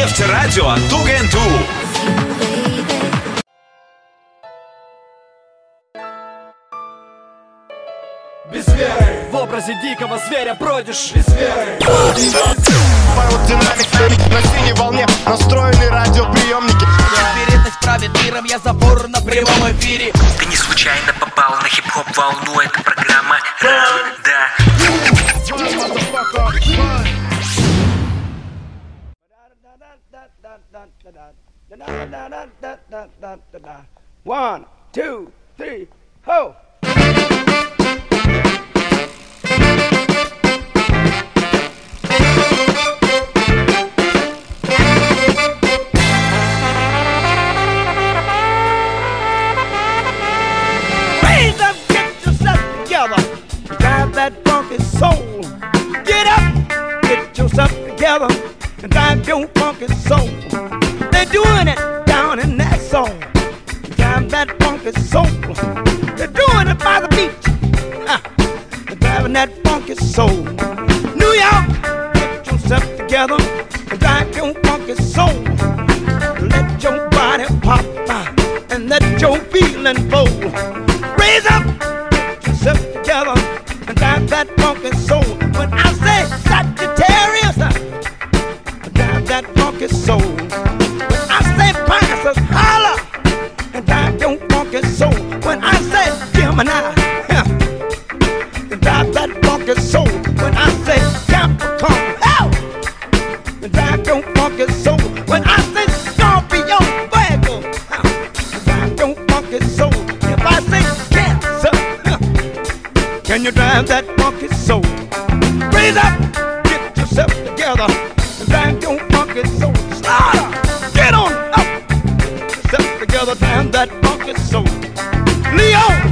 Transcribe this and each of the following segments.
Нефтерадио Тугенту. Без веры. В образе дикого зверя бродишь. Без веры. Динамик на синей волне. Настроены радиоприемники. Вероятность правит миром Я забор на прямом эфире. Ты не случайно попал на хип-хоп волну. Это программа Ран, One, two, three, ho! That funky soul. Get up, get yourself together. And drive your funky soul. They're doing it down in that soul. Drive that funky soul. They're doing it by the beach. Ah, they're driving that funky soul. New York, get yourself together. And drive your funky soul. Let your body pop ah, and let your feeling flow. Raise up, get yourself together, and drive that funky soul. When I say uh, drive that funky soul. When I say Pisces, holla, and drive your funky soul. When I say Gemini, yeah, and drive that funky soul. When I say Capricorn, hell, and drive your funky soul. When I say Scorpio, Virgo, huh, and drive your funky soul. If I say Cancer, huh, can you drive that funky soul? Raise up, get yourself together, that funky soul. Leo,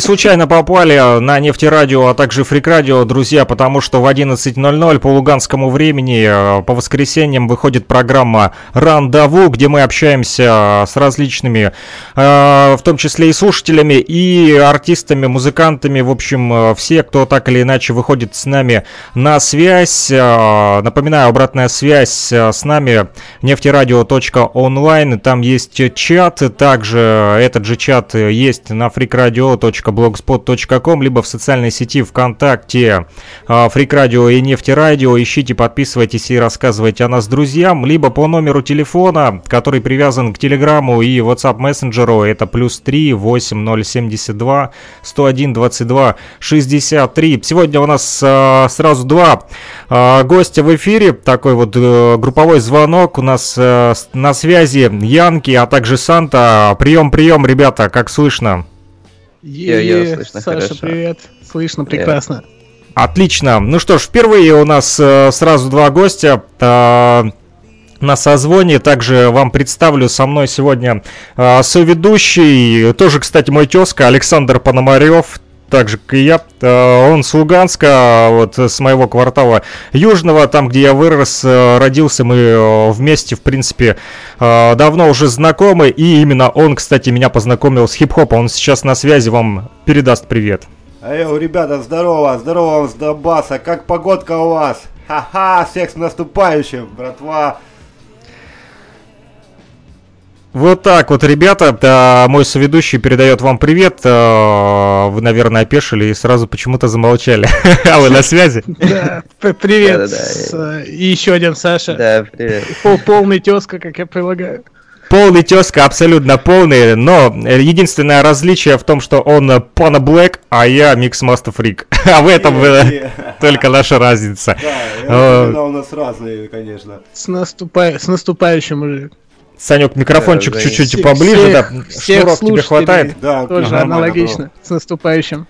не случайно попали на нефтерадио, а также фрик-радио, друзья, потому что в 11.00 по луганскому времени э, по воскресеньям выходит программа «Рандаву», где мы общаемся с различными, э, в том числе и слушателями, и артистами, музыкантами, в общем, э, все, кто так или иначе выходит с нами на связь. Э, Напоминаю, обратная связь э, с нами нефтерадио.онлайн, там есть чат, также этот же чат есть на freakradio.ru freakradio.blogspot.com, либо в социальной сети ВКонтакте Фрик Радио и Нефтерадио. Ищите, подписывайтесь и рассказывайте о нас друзьям, либо по номеру телефона, который привязан к Телеграму и WhatsApp мессенджеру. Это плюс 3 8072 101 22 63. Сегодня у нас а, сразу два а, гостя в эфире. Такой вот а, групповой звонок. У нас а, на связи Янки, а также Санта. Прием, прием, ребята, как слышно? Е-е, слышно Саша, хорошо. привет. Слышно прекрасно. Отлично. Ну что ж, впервые у нас э, сразу два гостя. Э, на созвоне. Также вам представлю со мной сегодня э, соведущий, тоже, кстати, мой тезка Александр Пономарев, так же, как и я. Э, он с Луганска, вот с моего квартала Южного, там, где я вырос, э, родился, мы э, вместе, в принципе, давно уже знакомы. И именно он, кстати, меня познакомил с хип-хопом. Он сейчас на связи, вам передаст привет. Эй, ребята, здорово, здорово вам с Донбасса. Как погодка у вас? Ха-ха, всех с наступающим, братва. Вот так вот, ребята, да, мой соведущий передает вам привет. Э, вы, наверное, опешили и сразу почему-то замолчали. А вы на связи? Да, привет. И еще один Саша. Да, привет. Полный тезка, как я предлагаю. Полный тезка, абсолютно полный, но единственное различие в том, что он Пана Блэк, а я Микс Master Freak. А в этом только наша разница. Да, у нас разные, конечно. С наступающим, мужик. Санек, микрофончик да, чуть-чуть всех, поближе, всех, да. Всех Шнуров тебе хватает? Да, тоже аналогично. Было. С наступающим.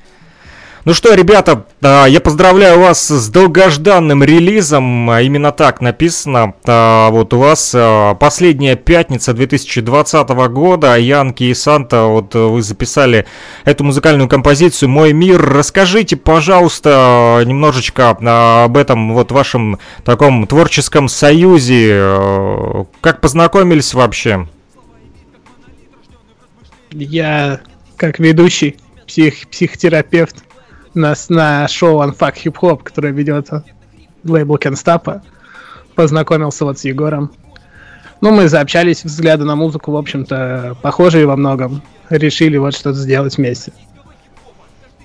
Ну что, ребята, я поздравляю вас с долгожданным релизом. А именно так написано. А, вот у вас а, последняя пятница 2020 года. Янки и Санта, вот вы записали эту музыкальную композицию «Мой мир». Расскажите, пожалуйста, немножечко об этом вот вашем таком творческом союзе. Как познакомились вообще? Я как ведущий, псих, психотерапевт, на, на шоу Unfuck Hip Hop, которое ведет лейбл Кенстапа. Познакомился вот с Егором. Ну, мы заобщались, взгляды на музыку, в общем-то, похожие во многом. Решили вот что-то сделать вместе.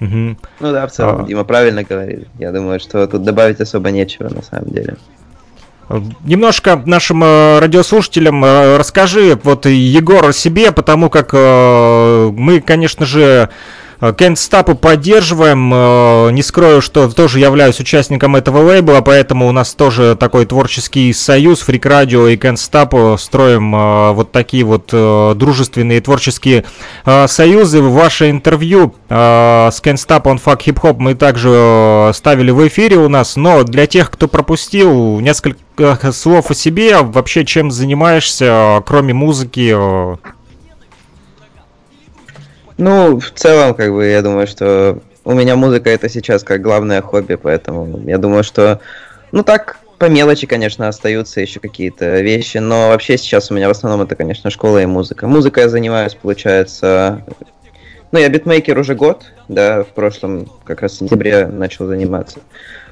Угу. Ну да, в целом, а... Дима правильно говорит. Я думаю, что тут добавить особо нечего на самом деле. Немножко нашим э, радиослушателям э, расскажи, вот Егор о себе, потому как э, мы, конечно же, Э, Кентстапы поддерживаем. Э, не скрою, что тоже являюсь участником этого лейбла, поэтому у нас тоже такой творческий союз. Фрик Радио и Кентстап строим э, вот такие вот дружественные творческие союзы. Ваше интервью с Кентстап on Fuck Hip Hop мы также ставили в эфире у нас, но для тех, кто пропустил, несколько слов о себе, вообще чем занимаешься, кроме музыки, ну, в целом, как бы, я думаю, что у меня музыка это сейчас как главное хобби, поэтому я думаю, что, ну так, по мелочи, конечно, остаются еще какие-то вещи, но вообще сейчас у меня в основном это, конечно, школа и музыка. Музыка я занимаюсь, получается, ну, я битмейкер уже год, да, в прошлом, как раз в сентябре начал заниматься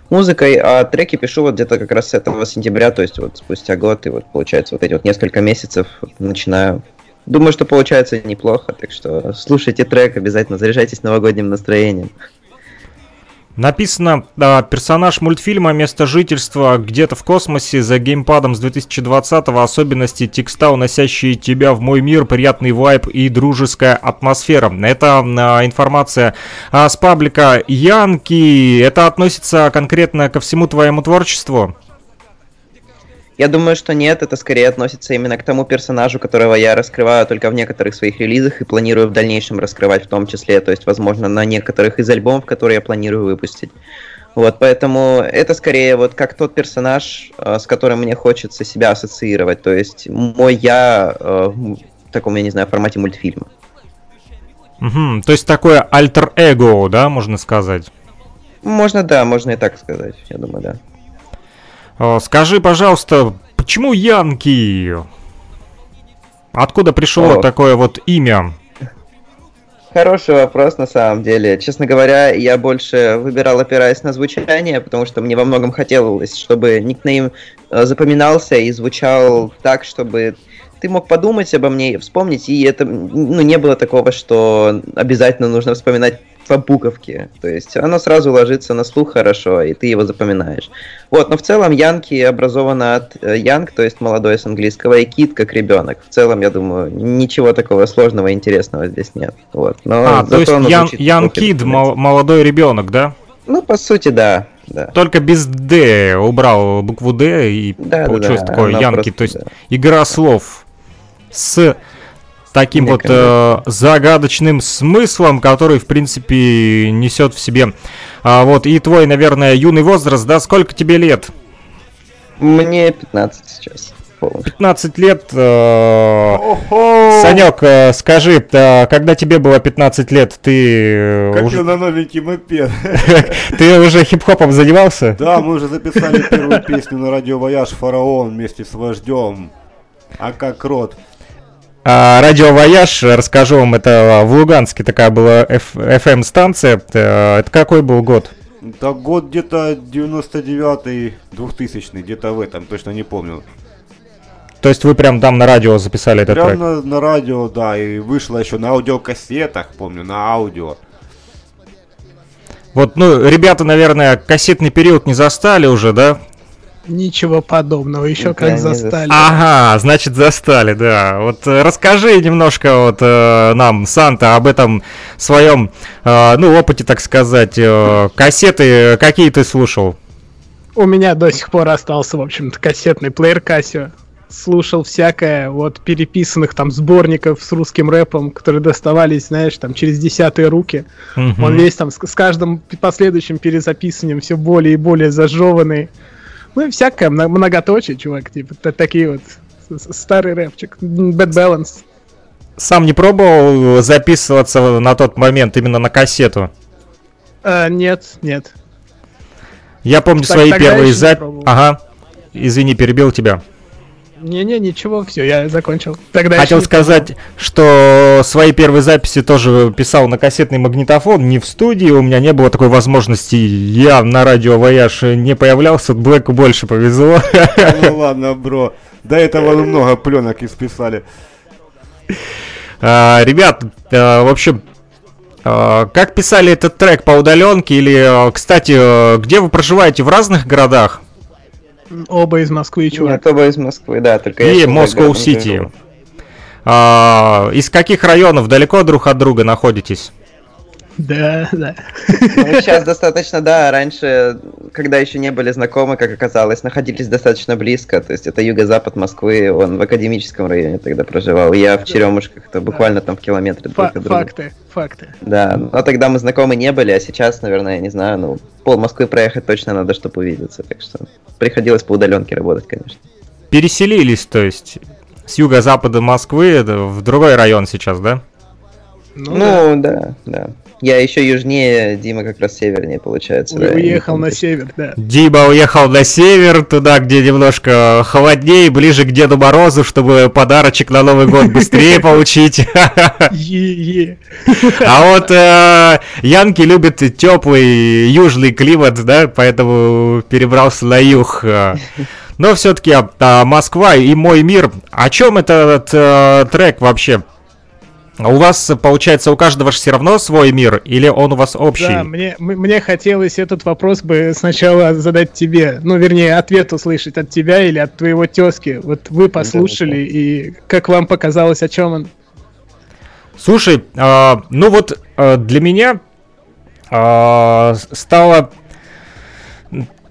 музыкой, а треки пишу вот где-то как раз с этого сентября, то есть вот спустя год, и вот получается вот эти вот несколько месяцев начинаю Думаю, что получается неплохо, так что слушайте трек, обязательно заряжайтесь новогодним настроением. Написано да, персонаж мультфильма «Место жительства» где-то в космосе за геймпадом с 2020-го особенности текста, уносящие тебя в мой мир, приятный вайб и дружеская атмосфера. Это а, информация а, с паблика Янки. Это относится конкретно ко всему твоему творчеству? Я думаю, что нет, это скорее относится именно к тому персонажу, которого я раскрываю только в некоторых своих релизах и планирую в дальнейшем раскрывать в том числе, то есть, возможно, на некоторых из альбомов, которые я планирую выпустить. Вот, поэтому это скорее вот как тот персонаж, э, с которым мне хочется себя ассоциировать, то есть мой я э, в таком, я не знаю, формате мультфильма. Угу, то есть такое альтер-эго, да, можно сказать? Можно, да, можно и так сказать, я думаю, да. Скажи, пожалуйста, почему Янки? Откуда пришло О. такое вот имя? Хороший вопрос на самом деле. Честно говоря, я больше выбирал, опираясь на звучание, потому что мне во многом хотелось, чтобы никнейм э, запоминался и звучал так, чтобы ты мог подумать обо мне, вспомнить, и это, ну, не было такого, что обязательно нужно вспоминать по буковке. То есть оно сразу ложится на слух хорошо, и ты его запоминаешь. Вот, но в целом Янки образована от э, Янг, то есть молодой с английского, и Кит как ребенок. В целом, я думаю, ничего такого сложного и интересного здесь нет. Вот. Но А, то есть Ян, Кид, мол- молодой ребенок, да? Ну, по сути, да. да. Только без Д убрал букву Д и Да, получилось да, такое Янки. просто, То есть да. игра слов с таким вот э, загадочным смыслом, который, в принципе, несет в себе. А, вот, и твой, наверное, юный возраст, да, сколько тебе лет? Мне 15 сейчас. полностью. 15 лет. Э, Санек, э, скажи, э, когда тебе было 15 лет, ты, э, Копил уже, на новенький мопед. ты уже хип-хопом занимался? Да, мы уже записали первую песню на радио Вояж Фараон вместе с вождем. А как рот. А, Радио Вояж, расскажу вам, это в Луганске такая была FM-станция. Это какой был год? Да год где-то 99-й, 2000 где-то в этом, точно не помню. То есть вы прям там на радио записали этот Прям трек? на, на радио, да, и вышло еще на аудиокассетах, помню, на аудио. Вот, ну, ребята, наверное, кассетный период не застали уже, да? Ничего подобного, еще Да, как не застали. Ага, значит застали, да. Вот э, расскажи немножко вот э, нам, Санта, об этом своем, э, ну, опыте, так сказать. Э, кассеты какие ты слушал? У меня до сих пор остался, в общем-то, кассетный плеер Casio. Слушал всякое, вот переписанных там сборников с русским рэпом, которые доставались, знаешь, там через десятые руки. Мгм. Он весь там с, с каждым последующим перезаписыванием все более и более зажеванный. Ну и всякое, мно- многоточие, чувак, типа, такие вот старый рэпчик. Bad Balance. Сам не пробовал записываться на тот момент именно на кассету? А, нет, нет. Я помню Так- свои первые записи. Ага. Извини, перебил тебя. Не-не, ничего, все, я закончил. Тогда Хотел сказать, что свои первые записи тоже писал на кассетный магнитофон, не в студии, у меня не было такой возможности, я на радио Вояж не появлялся, Блэку больше повезло. Ну ладно, бро. До этого много пленок исписали. А, Ребят, а, в общем, а, как писали этот трек по удаленке или, а, кстати, где вы проживаете, в разных городах? Оба из Москвы, чувак. Нет, оба из Москвы, да, только И сейчас за Москва городом Сити. живу. А, Из каких районов далеко друг от друга находитесь? Да, да. Ну, сейчас достаточно, да, раньше, когда еще не были знакомы, как оказалось, находились достаточно близко, то есть это юго-запад Москвы, он в академическом районе тогда проживал, я в Черемушках, то буквально там в километре друг Фа- от друга. факты, факты. Да, но тогда мы знакомы не были, а сейчас, наверное, я не знаю, ну, пол Москвы проехать точно надо, чтобы увидеться, так что приходилось по удаленке работать, конечно. Переселились, то есть, с юго-запада Москвы да, в другой район сейчас, да? Ну, да. Ну, да, да. Я еще южнее, Дима как раз севернее, получается. да, уехал на север, да. Дима уехал на север, туда, где немножко холоднее, ближе к Деду Морозу, чтобы подарочек на Новый год быстрее получить. Е-е. А вот э, Янки любят теплый южный климат, да, поэтому перебрался на юг. Но все-таки Москва и мой мир. О чем этот э, трек вообще? У вас, получается, у каждого же все равно свой мир, или он у вас общий? Да, мне, м- мне хотелось этот вопрос бы сначала задать тебе. Ну, вернее, ответ услышать от тебя или от твоего тезки. Вот вы послушали, и как вам показалось, о чем он? Слушай, а, ну вот а, для меня а, с- стало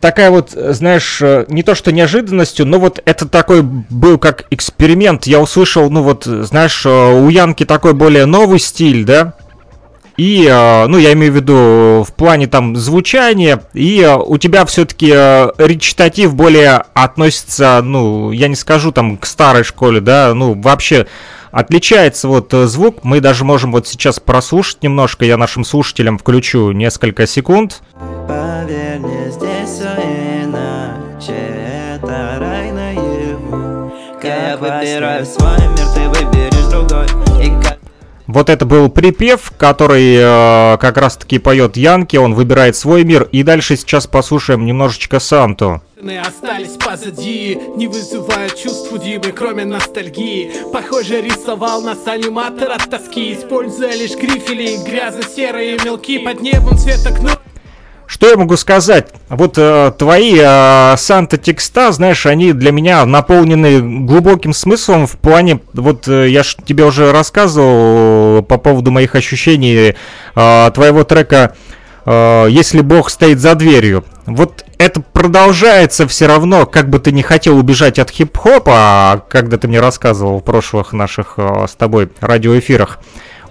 такая вот, знаешь, э, не то что неожиданностью, но вот это такой был как эксперимент. Я услышал, ну вот, знаешь, э, у Янки такой более новый стиль, да? И, э, ну, я имею в виду в плане там звучания, и у тебя все-таки речитатив более относится, ну, я не скажу там к старой школе, да, ну, вообще отличается вот звук. Мы даже можем вот сейчас прослушать немножко, я нашим слушателям включу несколько секунд. Поверь мне, здесь все иначе. Это рай наяву. Я выбираю свой мир, ты выберешь другой. И как Вот это был припев, который э, как раз таки поет Янки, он выбирает свой мир. И дальше сейчас послушаем немножечко Санту. остались позади Не вызывают чувств у Димы, кроме ностальгии. Похоже, рисовал нас аниматор от тоски Используя лишь грифели, грязно-серые мелки Под небом цвета кнут Что я могу сказать? Вот э, твои э, Санта текста, знаешь, они для меня наполнены глубоким смыслом в плане, вот э, я ж тебе уже рассказывал по поводу моих ощущений э, твоего трека э, «Если Бог стоит за дверью». Вот это продолжается все равно, как бы ты не хотел убежать от хип-хопа, когда ты мне рассказывал в прошлых наших э, с тобой радиоэфирах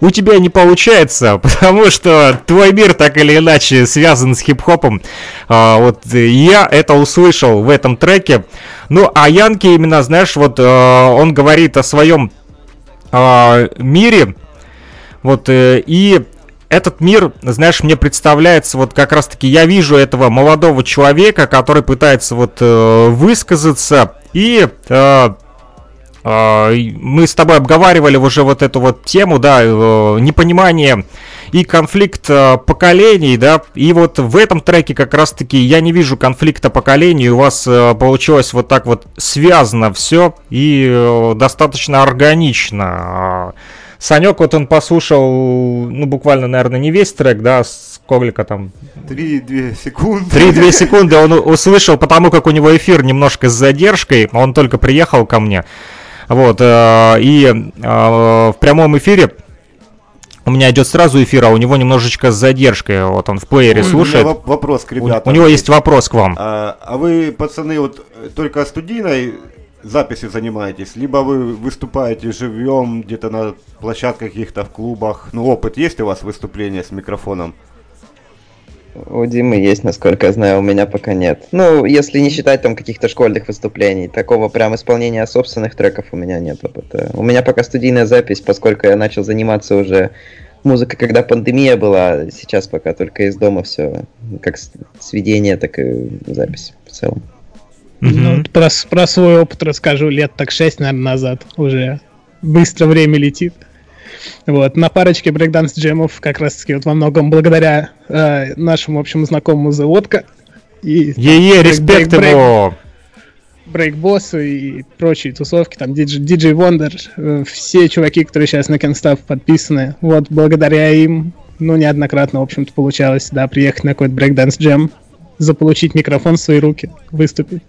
у тебя не получается, потому что твой мир так или иначе связан с хип-хопом. А, вот я это услышал в этом треке. Ну, а Янки именно, знаешь, вот а, он говорит о своем а, мире. Вот, э, и этот мир, знаешь, мне представляется, вот как раз-таки я вижу этого молодого человека, который пытается вот э, высказаться и э, мы с тобой обговаривали уже вот эту вот тему, да, э, непонимание и конфликт э, поколений, да, и вот в этом треке как раз-таки я не вижу конфликта поколений, у вас э, получилось вот так вот связано все и достаточно органично. А, Санек, вот он послушал, ну, буквально, наверное, не весь трек, да, сколько там? Три-две секунды. Три-две секунды он услышал, потому как у него эфир немножко с задержкой, он только приехал ко мне. Вот, э, и э, в прямом эфире у меня идет сразу эфир, а у него немножечко с задержкой. Вот он в плеере слушает. У меня вопрос к ребятам. У, у него есть вопрос к вам. А, а вы, пацаны, вот только студийной записи занимаетесь, либо вы выступаете живьем где-то на площадках каких-то в клубах? Ну, опыт есть у вас выступления с микрофоном? У Димы есть, насколько я знаю, у меня пока нет. Ну, если не считать там каких-то школьных выступлений, такого прям исполнения собственных треков у меня нет опыта. У меня пока студийная запись, поскольку я начал заниматься уже музыкой, когда пандемия была, сейчас пока только из дома все, как сведение, так и запись в целом. Ну, про, про свой опыт расскажу лет так шесть, наверное, назад уже. Быстро время летит. Вот, на парочке брейкданс джемов как раз таки вот во многом благодаря э, нашему общему знакомому Заводка. И Е-е, респект ему! Брейкбоссу и прочие тусовки, там DJ Wonder, э, все чуваки, которые сейчас на Кенстап подписаны, вот благодаря им, ну, неоднократно, в общем-то, получалось, да, приехать на какой-то брейкданс джем, заполучить микрофон в свои руки, выступить.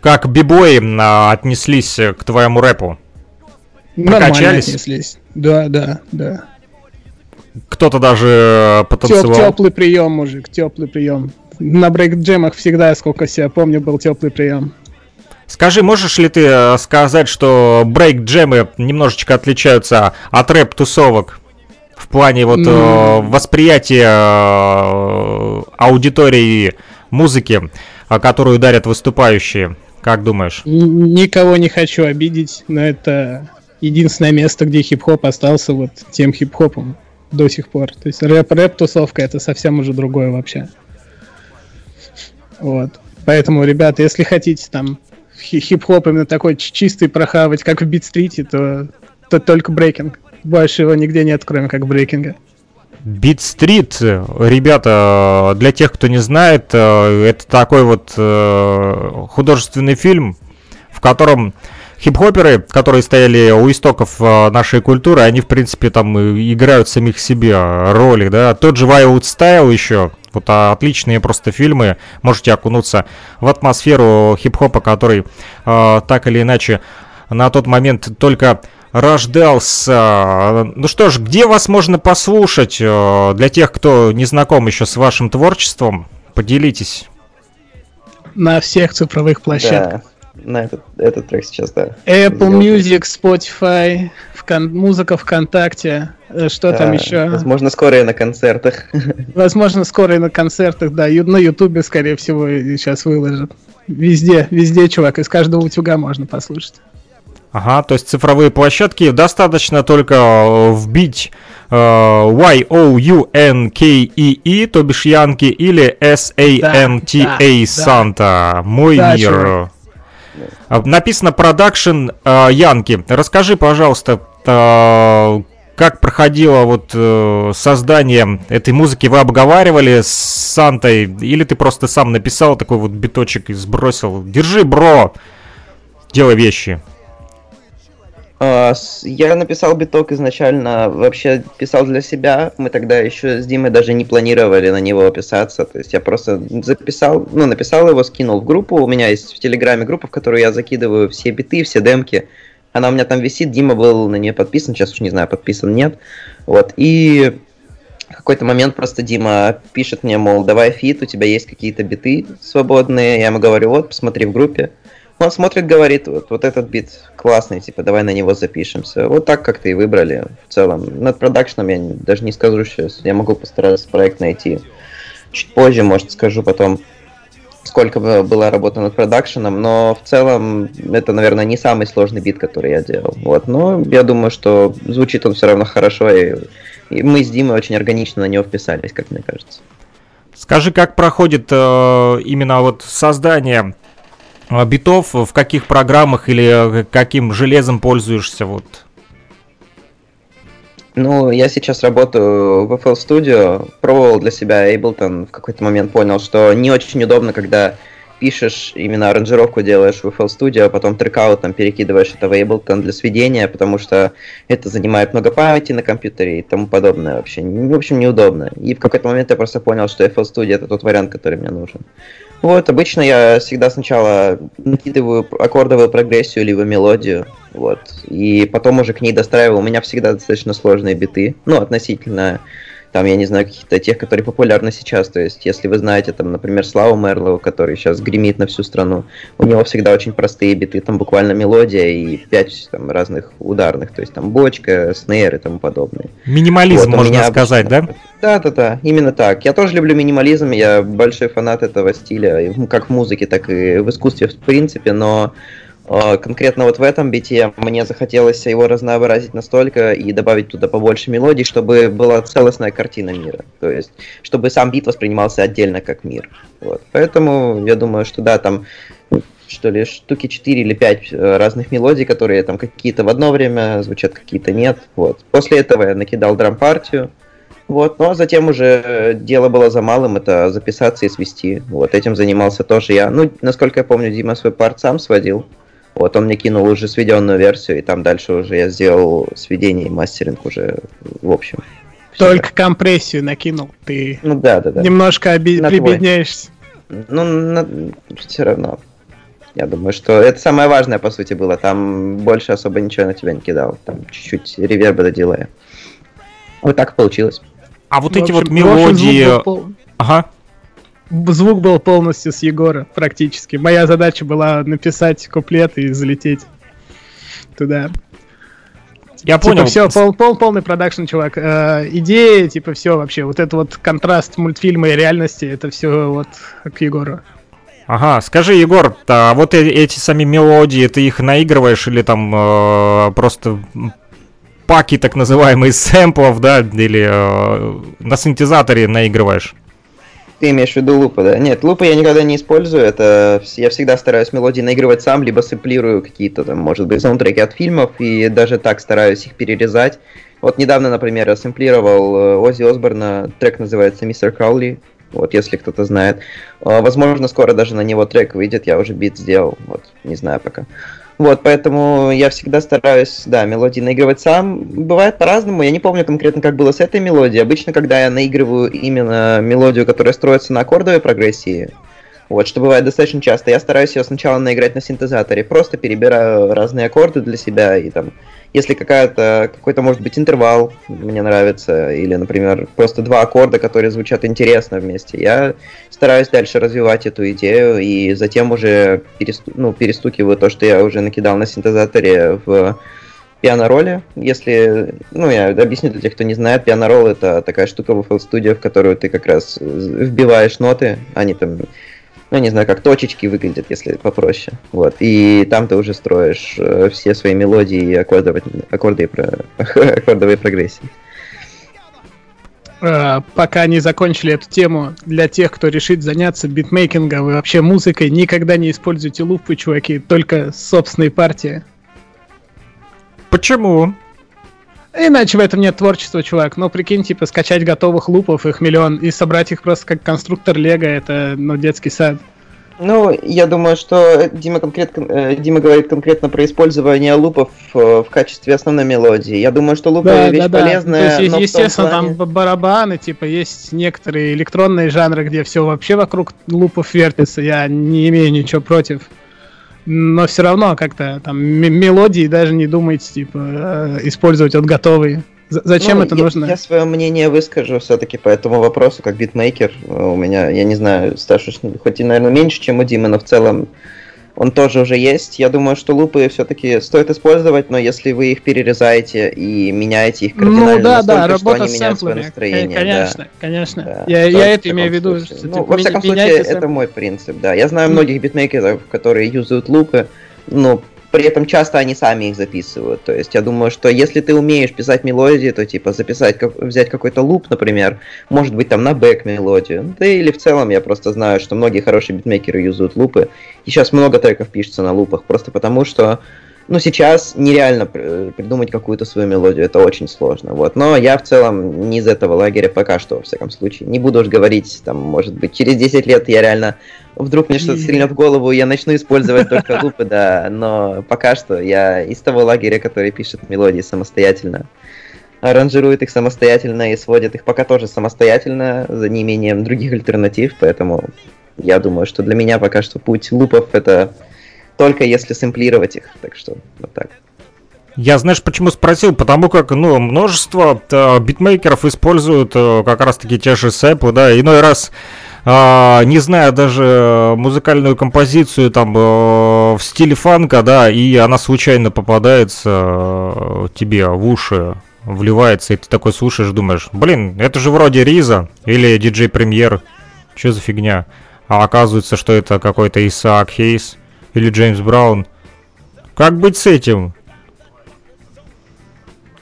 Как бибои а, отнеслись к твоему рэпу? Прокачались? отнеслись. Да, да, да. Кто-то даже э, потанцевал. Теп, теплый прием, мужик, теплый прием. На брейк-джемах всегда, сколько себя помню, был теплый прием. Скажи, можешь ли ты э, сказать, что брейк-джемы немножечко отличаются от рэп-тусовок в плане вот mm. восприятия аудитории музыки, которую дарят выступающие? Как думаешь? Никого не хочу обидеть, но это единственное место, где хип-хоп остался вот тем хип-хопом до сих пор. То есть рэп-рэп тусовка это совсем уже другое вообще. Вот. Поэтому, ребята, если хотите там хип-хоп именно такой чистый прохавать, как в Бит-стрите, то, то только брейкинг. Больше его нигде нет, кроме как брейкинга. Street, ребята, для тех, кто не знает, э, это такой вот э, художественный фильм, в котором хип-хоперы, которые стояли у истоков э, нашей культуры, они, в принципе, там играют самих себе роли, да. Тот же Wild Style еще, вот а, отличные просто фильмы, можете окунуться в атмосферу хип-хопа, который э, так или иначе на тот момент только рождался. Ну что ж, где вас можно послушать? Э, для тех, кто не знаком еще с вашим творчеством, поделитесь. На всех цифровых площадках. Да на этот, этот трек сейчас, да. Apple Music, Spotify, вкон, музыка ВКонтакте, э, что да, там еще? Возможно, скоро и на концертах. Возможно, скоро и на концертах, да. На Ютубе, скорее всего, сейчас выложат. Везде, везде, чувак, из каждого утюга можно послушать. Ага, то есть цифровые площадки достаточно только э, вбить э, Y-O-U-N-K-E-E, то бишь Янки, или S-A-N-T-A, Санта, мой да, мир. Чувак. А, написано продакшн Янки. Расскажи, пожалуйста, а, как проходило вот э, создание этой музыки? Вы обговаривали с Сантой? Или ты просто сам написал такой вот биточек и сбросил? Держи, бро! Делай вещи. А, Я написал биток изначально, вообще писал для себя. Мы тогда еще с Димой даже не планировали на него писаться. То есть я просто записал, ну, написал его, скинул в группу. У меня есть в Телеграме группа, в которую я закидываю все биты, все демки. Она у меня там висит, Дима был на нее подписан, сейчас уж не знаю, подписан, нет. Вот, и в какой-то момент просто Дима пишет мне, мол, давай фит, у тебя есть какие-то биты свободные. Я ему говорю, вот, посмотри в группе. Он смотрит, говорит, вот, вот этот бит классный, типа, давай на него запишемся. Вот так как-то и выбрали в целом. Над продакшном я даже не скажу сейчас. Я могу постараться проект найти. Чуть позже, может, скажу потом, сколько бы была работа над продакшеном, но в целом это, наверное, не самый сложный бит, который я делал. Вот, но я думаю, что звучит он все равно хорошо, и, и мы с Димой очень органично на него вписались, как мне кажется. Скажи, как проходит э, именно вот создание битов, в каких программах или э, каким железом пользуешься? Вот. Ну, я сейчас работаю в FL Studio, пробовал для себя Ableton, в какой-то момент понял, что не очень удобно, когда пишешь, именно аранжировку делаешь в FL Studio, а потом трекаутом перекидываешь это в Ableton для сведения, потому что это занимает много памяти на компьютере и тому подобное вообще. В общем, неудобно. И в какой-то момент я просто понял, что FL Studio это тот вариант, который мне нужен. Вот, обычно я всегда сначала накидываю аккордовую прогрессию либо мелодию, вот, и потом уже к ней достраиваю. У меня всегда достаточно сложные биты, ну, относительно, там, я не знаю, каких-то тех, которые популярны сейчас, то есть, если вы знаете, там, например, Славу Мерлоу, который сейчас гремит на всю страну, у него всегда очень простые биты, там буквально мелодия и пять там, разных ударных, то есть, там, бочка, снейр и тому подобное. Минимализм, Вот, можно меня сказать, да? обычно- Да, да, да, именно так. Я тоже люблю минимализм, я большой фанат этого стиля, как в музыке, так и в искусстве в принципе, но конкретно вот в этом бите мне захотелось его разнообразить настолько и добавить туда побольше мелодий, чтобы была целостная картина мира. То есть, чтобы сам бит воспринимался отдельно как мир. Вот. Поэтому я думаю, что да, там что ли, штуки 4 или 5 разных мелодий, которые там какие-то в одно время звучат, какие-то нет. Вот. После этого я накидал драм-партию. Вот, ну а затем уже э, дело было за малым, это записаться и свести. Вот, этим занимался тоже я. Ну, насколько я помню, Дима свой парт сам сводил. Вот, он мне кинул уже сведенную версию, и там дальше уже я сделал сведение и мастеринг уже, в общем. Только компрессию накинул. Ты. Ну да, да, да. немножко оби- На твой. прибедняешься. Ну, все равно. Я думаю, что это самое важное, по сути, было. Там больше особо ничего на тебя не кидал. Там чуть-чуть реверба доделая. Вот так получилось. А вот В эти общем, вот мелодии... звук был Ага. Звук был полностью с Егора, практически. Моя задача была написать куплет и залететь туда. Я Типа, понял. все, пол, пол- полный продакшн, чувак. Э, идея, типа, все вообще. Вот это вот контраст мультфильма и реальности, это все вот к Егору. Ага, скажи, Егор, а вот э- эти сами мелодии, ты их наигрываешь или там э, просто паки так называемые сэмплов, да, или э, на синтезаторе наигрываешь? Ты имеешь в виду лупы, да? Нет, лупы я никогда не использую. Это я всегда стараюсь мелодии наигрывать сам, либо сэмплирую какие-то там, может быть, саундтреки от фильмов, и даже так стараюсь их перерезать. Вот недавно, например, я сэмплировал э, Оззи Осборна, трек называется «Мистер Краули», вот, если кто-то знает. А, Возможно, скоро даже на него трек выйдет, я уже бит сделал, вот, не знаю пока. Вот, поэтому я всегда стараюсь, да, мелодии наигрывать сам. Бывает по-разному, я не помню конкретно, как было с этой мелодией. Обычно, когда я наигрываю именно мелодию, которая строится на аккордовой прогрессии, вот, что бывает достаточно часто, я стараюсь ее сначала наиграть на синтезаторе, просто перебираю разные аккорды для себя, и там, если какая-то, какой-то, может быть, интервал мне нравится, или, например, просто два аккорда, которые звучат интересно вместе, я стараюсь дальше развивать эту идею, и затем уже пересту- ну, перестукиваю то, что я уже накидал на синтезаторе в пиано-роле. Если, ну, я объясню для тех, кто не знает, пиано-ролл это такая штука в FL Studio, в которую ты как раз вбиваешь ноты, они там, ну, не знаю, как точечки выглядят, если попроще. Вот. И там ты уже строишь э, все свои мелодии и аккордовые, аккорды и про- аккордовые прогрессии. Э, пока не закончили эту тему, для тех, кто решит заняться битмейкингом и вообще музыкой, никогда не используйте лупы, чуваки, только собственные партии. Почему? Иначе в этом нет творчества, чувак. Ну, прикинь, типа, скачать готовых лупов, их миллион, и собрать их просто как конструктор Лего, это, ну, детский сад. Ну, я думаю, что Дима, конкретно, э, Дима говорит конкретно про использование лупов э, в качестве основной мелодии. Я думаю, что лупы Да, вещь да, да. полезная. То есть, но естественно, плане- там барабаны, типа, есть некоторые электронные жанры, где все вообще вокруг лупов вертится. Я не имею ничего против. Но все равно как-то там мелодии даже не думайте, типа, э, использовать вот готовые. Зачем Ну, это я, нужно? Я свое мнение выскажу все-таки по этому вопросу, как битмейкер. Э, У меня, я не знаю, стаж уж, хоть и, наверное, меньше, чем у Димы, но в целом он тоже уже есть. Я думаю, что лупы все-таки стоит использовать, но если вы их перерезаете и меняете их кардинально Ну да, да, настолько, что работа они с меняют свое настроение. Кон- да. Конечно, конечно. Да, Я, я это имею в виду. что, Ну, типа, во всяком случае, меняйте это мой принцип, да. Я знаю многих битмейкеров, которые юзают лупы, но при этом часто они сами их записывают. То есть я думаю, что если ты умеешь писать мелодии, то типа записать, как, взять какой-то луп, например, может быть там на бэк мелодию. Да или в целом я просто знаю, что многие хорошие битмейкеры юзают лупы. И сейчас много треков пишется на лупах, просто потому что ну, сейчас нереально пр- придумать какую-то свою мелодию, это очень сложно, вот. Но я в целом не из этого лагеря пока что, во всяком случае. Не буду уж говорить, там, может быть, через 10 лет я реально вдруг мне что-то стрельнет в голову, я начну использовать только лупы, да, но пока что я из того лагеря, который пишет мелодии самостоятельно, аранжирует их самостоятельно и сводит их пока тоже самостоятельно, за неимением других альтернатив, поэтому я думаю, что для меня пока что путь лупов это только если сэмплировать их, так что вот так. Я, знаешь, почему спросил? Потому как, ну, множество э, битмейкеров используют э, как раз-таки те же сэплы, да, иной раз, а, не зная даже музыкальную композицию там э, в стиле фанка, да, и она случайно попадается э, тебе в уши, вливается, и ты такой слушаешь, думаешь, блин, это же вроде Риза или диджей Премьер, что за фигня? А оказывается, что это какой-то Исаак Хейс или Джеймс Браун. Как быть с этим?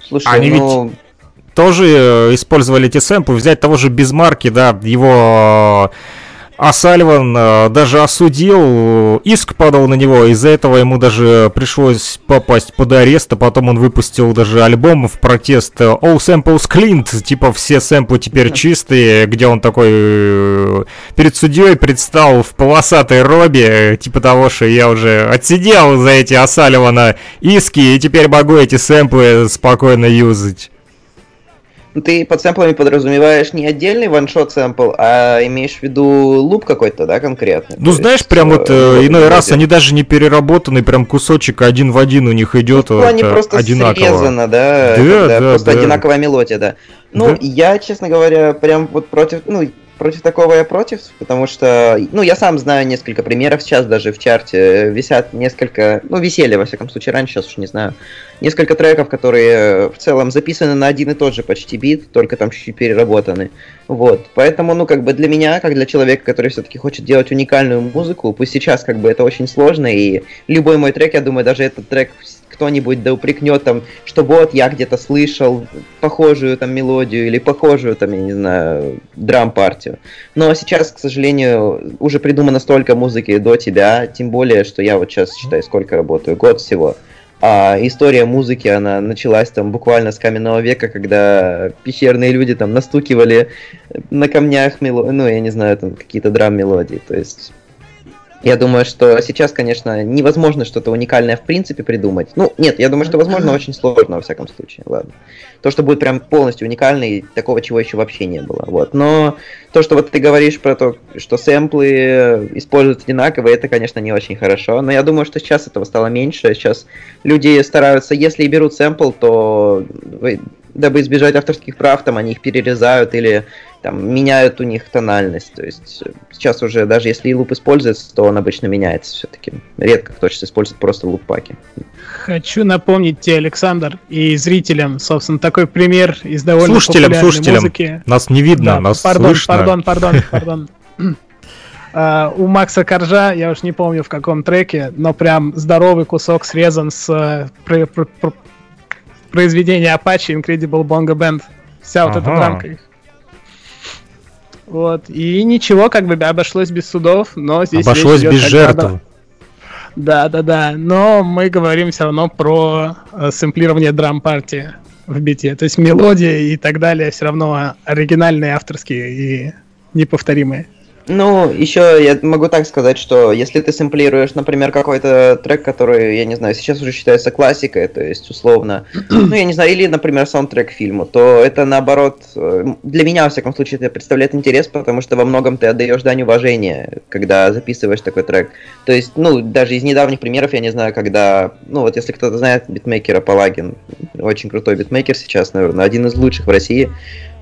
Слушай, Они ну, тоже э, использовали эти сэмплы, взять того же Безмарки, да, его э, а Сальван э, даже осудил, иск подал на него, из-за этого ему даже пришлось попасть под арест, а потом он выпустил даже альбом в протест. All Samples Cleaned, типа все сэмплы теперь чистые, где он такой э, перед судьей предстал в полосатой робе, типа того, что я уже отсидел за эти Асаливана иски, и теперь могу эти сэмплы спокойно юзать. Ты под сэмплами подразумеваешь не отдельный ваншот сэмпл, а имеешь в виду луп какой-то, да, конкретный? Ну, То знаешь, есть, прям вот э, иной раз они даже не переработаны, прям кусочек один в один у них идет Ну, они вот, э, просто одинаково. срезано, да, Да, да, просто да. одинаковая мелодия, да. Ну, Да. я, честно говоря, прям вот против, ну, против такого я против, потому что, ну, я сам знаю несколько примеров, сейчас даже в чарте э, висят несколько, ну, висели, во всяком случае, раньше, сейчас уж не знаю, несколько треков, которые э, в целом записаны на один и тот же почти бит, только там чуть-чуть переработаны. Вот, поэтому, ну, как бы для меня, как для человека, который все-таки хочет делать уникальную музыку, пусть сейчас как бы это очень сложно, и любой мой трек, я думаю, даже этот трек кто-нибудь да упрекнет там, что вот я где-то слышал похожую там мелодию или похожую там, я не знаю, драм-партию. Но сейчас, к сожалению, уже придумано столько музыки до тебя, тем более, что я вот сейчас, считай, сколько работаю, год всего. А история музыки, она началась там буквально с каменного века, когда пещерные люди там настукивали на камнях, мело... ну, я не знаю, там какие-то драм-мелодии, то есть... Я думаю, что сейчас, конечно, невозможно что-то уникальное в принципе придумать. Ну, нет, я думаю, что возможно очень сложно, во всяком случае, ладно. То, что будет прям полностью уникально, и такого, чего еще вообще не было, вот. Но то, что вот ты говоришь про то, что сэмплы используют одинаково, это, конечно, не очень хорошо. Но я думаю, что сейчас этого стало меньше. Сейчас люди стараются, если и берут сэмпл, то дабы избежать авторских прав, там они их перерезают или там меняют у них тональность. То есть э, сейчас уже даже если и луп используется, то он обычно меняется все-таки. Редко кто сейчас использует просто луп-паки. Хочу напомнить тебе, Александр, и зрителям, собственно, такой пример из довольно Слушателям, популярной слушателям, музыки. нас не видно, Да, нас пардон, слышно. пардон, пардон, пардон. А, у Макса Коржа, я уж не помню в каком треке, но прям здоровый кусок срезан с э, про- про- про- произведения Apache Incredible Bongo Band. Вся вот эта Ага. их. Вот. И ничего, как бы обошлось без судов, но здесь Обошлось без жертв. Да, да, да. Но мы говорим все равно про э, сэмплирование драм-партии. в бите. То есть мелодия и так далее все равно оригинальные, авторские и неповторимые. Ну, еще я могу так сказать, что если ты сэмплируешь, например, какой-то трек, который, я не знаю, сейчас уже считается классикой, то есть условно, ну, я не знаю, или, например, саундтрек фильму, то это наоборот, э, для меня, во всяком случае, это представляет интерес, потому что во многом ты отдаешь дань уважения, когда записываешь такой трек. То есть, ну, даже из недавних примеров, я не знаю, когда, ну, вот если кто-то знает битмейкера Палагин, очень крутой битмейкер сейчас, наверное, один из лучших в России,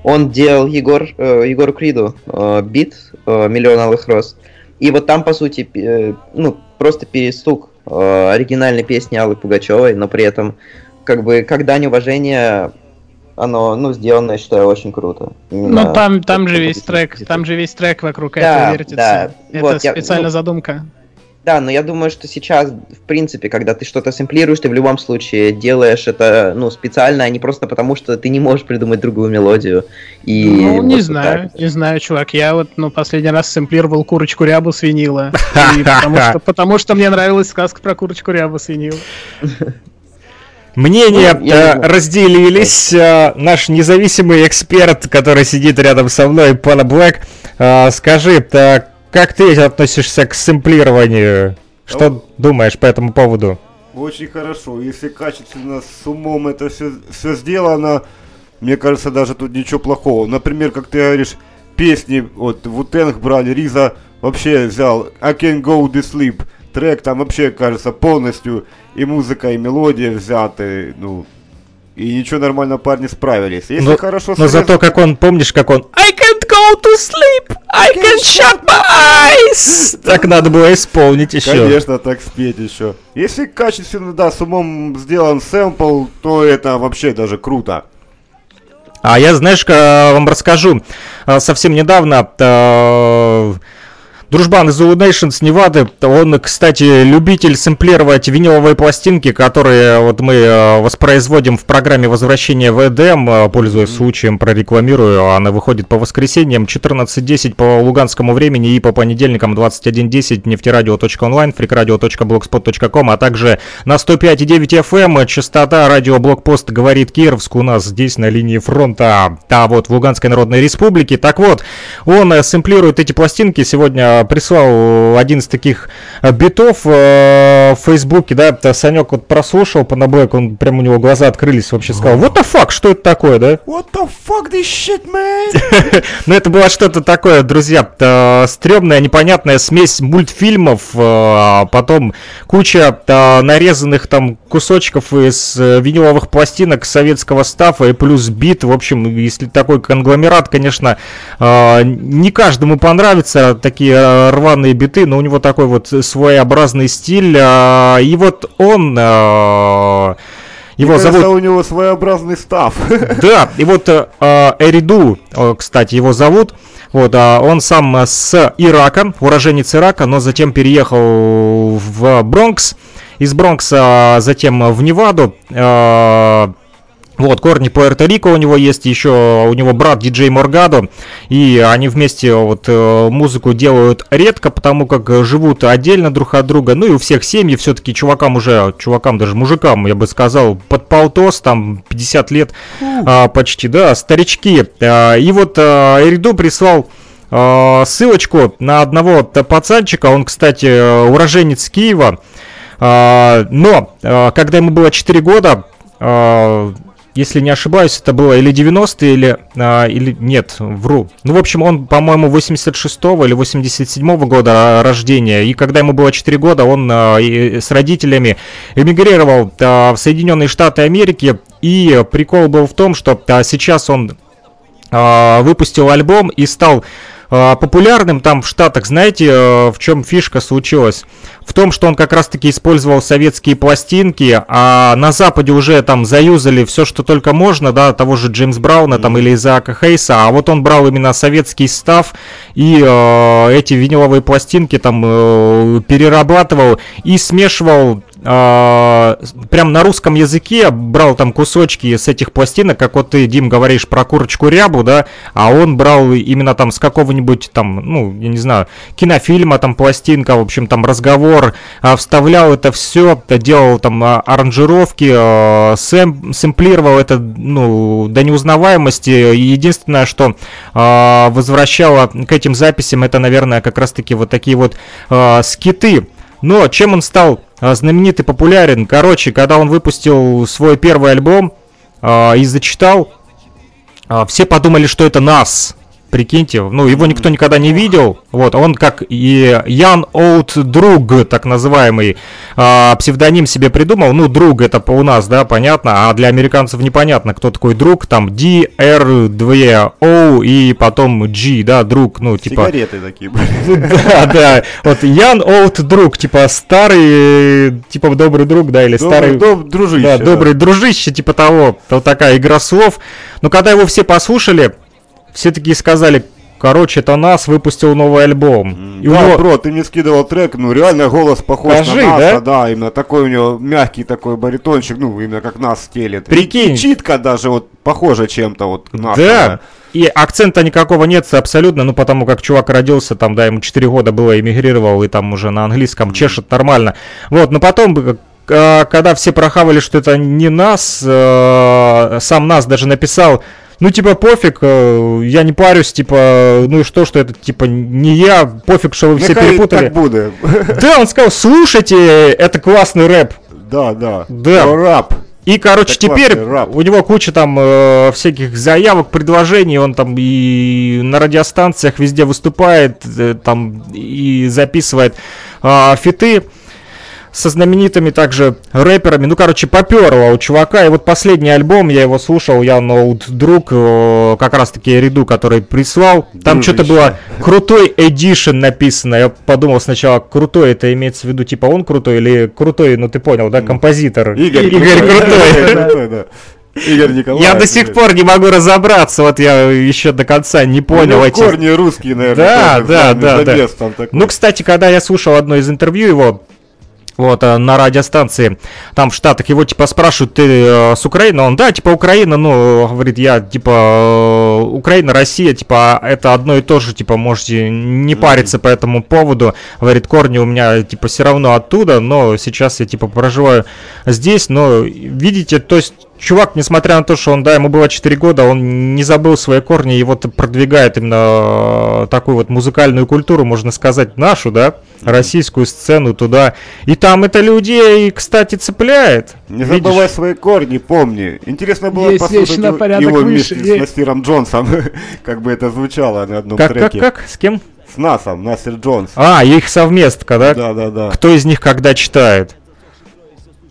он делал Егор, э, Егору Криду э, бит э, «Миллион алых роз». И вот там, по сути, э, ну, просто перестук э, оригинальной песни Аллы Пугачевой, но при этом, как бы, как дань уважения, оно, ну, сделано, я считаю, очень круто. Именно Ну там, там же весь трек, там же весь трек вокруг Да, этого вертится. да. Это Вот, я- специальная ну, задумка. Да, но я думаю, что сейчас, в принципе, когда ты что-то сэмплируешь, ты в любом случае делаешь это, ну, специально, а не просто потому, что ты не можешь придумать другую мелодию. И ну, вот не вот знаю, так. не знаю, чувак. Я вот, ну, последний раз сэмплировал курочку рябу с винила. Потому, что, потому что мне нравилась сказка про курочку рябу с винила. Мнения Ну, э, разделились. Э, Наш независимый эксперт, который сидит рядом со мной, Пана Блэк, э, скажи, э, как ты относишься к сэмплированию? Что Ну. думаешь по этому поводу? Очень хорошо. Если качественно, с умом это все, все сделано, мне кажется, даже тут ничего плохого. Например, как ты говоришь, песни, вот Вутенг брали, Риза вообще взял I Can Go To Sleep. Трек там вообще, кажется, полностью и музыка, и мелодия взяты, ну, и ничего нормально парни справились. Если Но, хорошо но срезать- зато как он, помнишь, как он I can't go to sleep, I can shut my eyes. Так надо было исполнить еще. Конечно, так спеть еще. Если качественно, да, с умом сделан сэмпл, то это вообще даже круто. А я, знаешь, ка- вам расскажу. А, Совсем недавно э, дружбан из Nation с Невады, он, кстати, любитель сэмплировать виниловые пластинки, которые вот мы э, воспроизводим в программе возвращения в Эдем, э, пользуясь случаем, прорекламирую. Она выходит по воскресеньям 14.10 по луганскому времени и по понедельникам 21.10 нефтерадио.онлайн, фрикрадио.блогспот.ком, а также на 105.9 FM, частота радиоблокпост говорит Кировск у нас здесь на линии фронта, а вот в Луганской Народной Республике. Так вот, он э, сэмплирует эти пластинки, сегодня прислал один из таких э, битов э, в Фейсбуке, да, Санек вот прослушал по Блэк, он прям у него глаза открылись, вообще сказал, what the fuck, что это такое, да? What the fuck this shit, man? Ну, это было что-то такое, друзья, э, стрёмная, непонятная смесь мультфильмов, э, потом куча нарезанных там кусочков из виниловых пластинок советского стафа и плюс бит. В общем, если такой конгломерат, конечно, не каждому понравится такие э, рваные биты, но у него такой вот своеобразный стиль. э, И вот он... э, Его Мне зовут у него своеобразный став. да, и вот э, Эриду, кстати, его зовут. Вот, а он сам с Ирака, уроженец Ирака, но затем переехал в Бронкс. Из Бронкса затем в Неваду. Э, вот, корни Пуэрто-Рико у него есть, еще у него брат диджей Моргадо, и они вместе вот э, музыку делают редко, потому как э, живут отдельно друг от друга, ну и у всех семьи все-таки чувакам уже, чувакам даже мужикам, я бы сказал, под полтос, там 50 лет а, почти, да, старички. А, и вот а, Эриду прислал а, ссылочку на одного пацанчика, он, кстати, э, уроженец Киева, а, но а, когда ему было 4 года, если не ошибаюсь, это было или 90-е, или, а, или нет, вру. Ну, в общем, он, по-моему, 86-го или 87-го года а, рождения. И когда ему было 4 года, он а, и с родителями эмигрировал а, в Соединенные Штаты Америки. И прикол был в том, что а, сейчас он а, выпустил альбом и стал популярным там в Штатах. Знаете, э, в чем фишка случилась? В том, что он как раз-таки использовал советские пластинки, а на Западе уже там заюзали все, что только можно, да, того же Джеймс Брауна там или Изаака Хейса, а вот он брал именно советский став и э, эти виниловые пластинки там э, перерабатывал и смешивал а, прям на русском языке брал там кусочки с этих пластинок, как вот ты, Дим, говоришь про курочку рябу, да, а он брал именно там с какого-нибудь там, ну, я не знаю, кинофильма, там пластинка, в общем, там разговор, а, вставлял это все, делал там а, аранжировки, а, сэм- сэмплировал это, ну, до неузнаваемости. Единственное, что а, возвращало к этим записям, это, наверное, как раз-таки вот такие вот а, скиты. Но чем он стал а, знаменит и популярен? Короче, когда он выпустил свой первый альбом а, и зачитал, а, все подумали, что это нас. Прикиньте, ну его никто никогда не видел. Вот, он как и Ян Оут Друг, так называемый, а, псевдоним себе придумал. Ну, друг это у нас, да, понятно, а для американцев непонятно, кто такой друг. Там D, R, 2 O и потом G, да, друг, ну, типа... Сигареты такие были. Да, да. Вот Ян Оут друг, типа старый, типа добрый друг, да, или старый... Дружище. Да. добрый дружище, типа того. Вот такая игра слов. Но когда его все послушали, все такие сказали, короче, это нас выпустил новый альбом. И да, него- бро, ты мне скидывал трек, ну реально голос похож Скажи, на да? нас, да? именно такой у него мягкий такой баритончик, ну именно как нас стелет. Прикинь. И читка даже вот похожа чем-то вот на Да. И акцента никакого нет абсолютно, ну потому как чувак родился, там, да, ему 4 года было, эмигрировал, и там уже на английском чешет нормально. Вот, но потом, э, когда все прохавали, что это не нас, э, сам нас даже написал, ну, типа, пофиг, э, я не парюсь, типа, ну и что, что это, типа, не я, пофиг, что вы все Нехай перепутали. так буде. Да, он сказал, слушайте, это классный рэп. Да, да. Да. Про рап. И, короче, Это теперь рэп. у него куча там э, всяких заявок, предложений, он там и на радиостанциях везде выступает, э, там и записывает а, фиты со знаменитыми также рэперами. Ну, короче, поперло у чувака. И вот последний альбом, я его слушал, я ноут друг, э, как раз-таки ряду, который прислал. Там что-то было крутой эдишн написано. Я подумал сначала, крутой, это имеется в виду, типа, он крутой или крутой, ну ты понял, да, композитор. Игорь, Игорь крутой. Игорь Николаевич. Я до сих пор не могу разобраться, вот я еще до конца не понял эти... корни русские, наверное. Да, да, да, да. забес там такой. Ну, кстати, когда я слушал одно из интервью его, вот, э, на радиостанции, там в Штатах, его, типа, спрашивают, ты э, с Украины? Он, да, типа, Украина, ну, говорит, я, типа, э, Украина, Россия, типа, это одно и то же, типа, можете не париться по этому поводу. Говорит, корни у меня, типа, все равно оттуда, но сейчас я, типа, проживаю здесь, но, видите, то есть, чувак, несмотря на то, что он, да, ему было 4 года, он не забыл свои корни и вот продвигает именно э, такую вот музыкальную культуру, можно сказать, нашу, да, российскую сцену туда. И там это людей, кстати, цепляет. Не Видишь? забывай свои корни, помни. Интересно было Есть послушать на его- порядок его выше, вместе с есть. Насиром Джонсом, как бы это звучало на одном Как, как, треке. как? С кем? С Насом, Насир Джонс. А, их совместка, да? Да, да, да. Кто из них когда читает?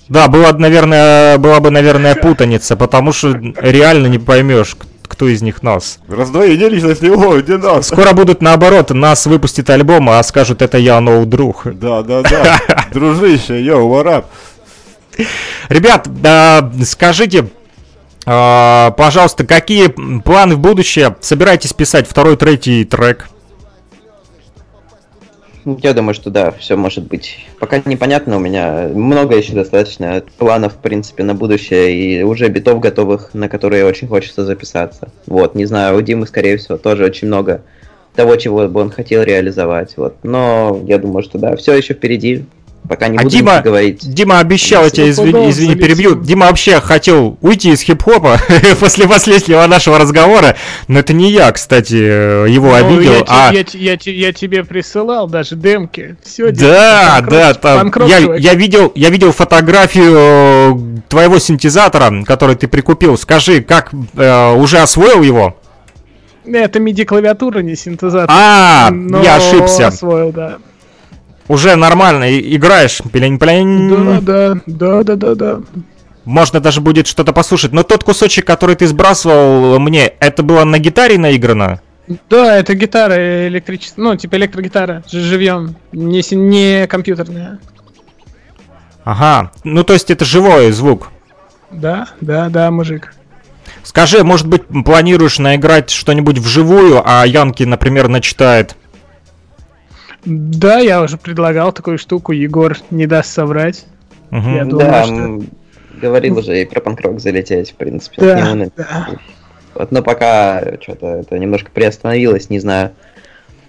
Да, была, наверное, была бы, наверное, путаница, потому что реально не поймешь, кто из них нас. Раздвоение личности, о, где нас? Скоро будут наоборот, нас выпустит альбом, а скажут, это я, ноу друг. Да, да, да. Дружище, йоу, варап. Ребят, скажите, а, пожалуйста, какие планы в будущее? Собираетесь писать второй, третий трек? Я думаю, что да, все может быть. Пока непонятно, у меня много еще достаточно планов, в принципе, на будущее, и уже битов готовых, на которые очень хочется записаться. Вот, не знаю, у Димы, скорее всего, тоже очень много того, чего бы он хотел реализовать. Вот. Но я думаю, что да, все еще впереди. Пока не А буду Дима, говорить. Дима обещал, я тебя извини, извини, перебью. Дима вообще хотел уйти из хип-хопа после последнего нашего разговора, но это не я, кстати, э, его Ну, обидел, я, а... я, я те- я тебе присылал даже демки. Все, Да, да, там, я, я видел, я видел фотографию э, твоего синтезатора, который ты прикупил. Скажи, как э, уже освоил его? Это MIDI-клавиатура, не синтезатор. А, Но я ошибся. освоил, да. Уже нормально играешь. Пелень-пелень. Да, да, да, да, да, да. Можно даже будет что-то послушать. Но тот кусочек, который ты сбрасывал мне, это было на гитаре наиграно? Да, это гитара электрическая, ну, типа электрогитара, живьем, не, не компьютерная. Ага. Ну, то есть это живой звук. Да, да, да, мужик. Скажи, может быть, планируешь наиграть что-нибудь вживую, а Янки, например, начитает? Да, я уже предлагал такую штуку, Егор не даст соврать. Мгм. Я думаю, да, что... говорил уже и про панкрок залететь, в принципе. Да, да. Вот, но пока что-то это немножко приостановилось, не знаю.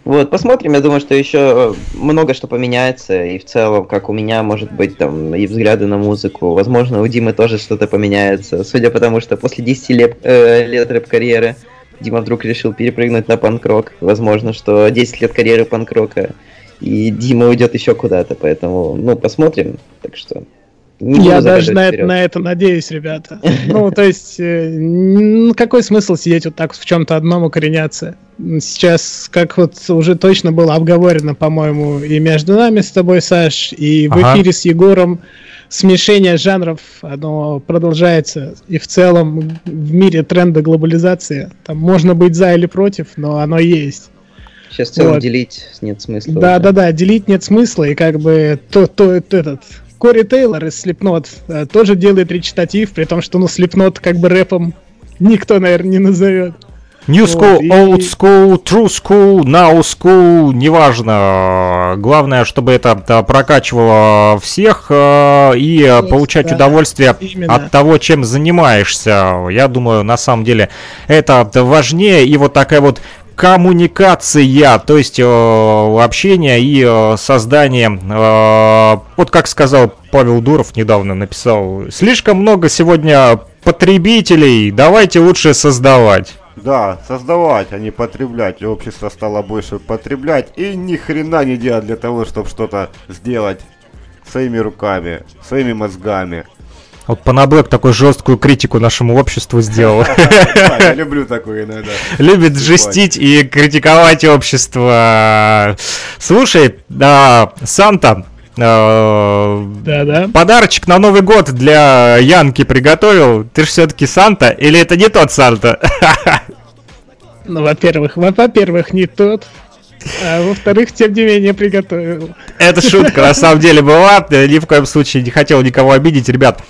Вот, посмотрим, я думаю, что еще много что поменяется, и в целом, как у меня, может быть, там, и взгляды на музыку, возможно, у Димы тоже что-то поменяется, судя по тому, что после 10 лет, э, лет рэп-карьеры Дима вдруг решил перепрыгнуть на панк-рок, возможно, что 10 лет карьеры панк-рока, и Дима уйдет еще куда-то, поэтому, ну, посмотрим, так что... не Я даже на это, на это надеюсь, ребята. Ну, то есть, э, какой смысл сидеть вот так в чем-то одном укореняться? Сейчас, как вот уже точно было обговорено, по-моему, и между нами с тобой, Саш, и в эфире с Егором, смешение жанров, оно продолжается. И в целом в мире тренда глобализации, там можно быть за или против, но оно есть. Сейчас в целом Вот. делить нет смысла. Да, уже. да, да, делить нет смысла, и как бы то, то, этот Кори Тейлор из Slipknot э, тоже делает речитатив, при том, что ну Slipknot как бы рэпом никто, наверное, не назовет. New school, old school, true school, now school, неважно. Главное, чтобы это прокачивало всех э, и Вот, получать да, удовольствие именно. от того, чем занимаешься. Я думаю, на самом деле это важнее. И вот такая вот коммуникация, то есть э, общение и э, создание, э, вот как сказал Павел Дуров недавно написал, слишком много сегодня потребителей, давайте лучше создавать. Да, создавать, а не потреблять. И Общество стало больше потреблять и ни хрена не делать для того, чтобы что-то сделать своими руками, своими мозгами. Вот Панаблэк такую жесткую критику нашему обществу сделал. Да, я люблю такое иногда. Любит жестить и критиковать общество. Слушай, а, Санта, Да-да. подарочек на Новый год для Янки приготовил. Ты же все-таки Санта или это не тот Санта? Ну, во-первых, во- во-первых, не тот. А во-вторых, тем не менее, приготовил. Это шутка, на самом деле была. Э, Ни в коем случае не хотел никого обидеть, ребят.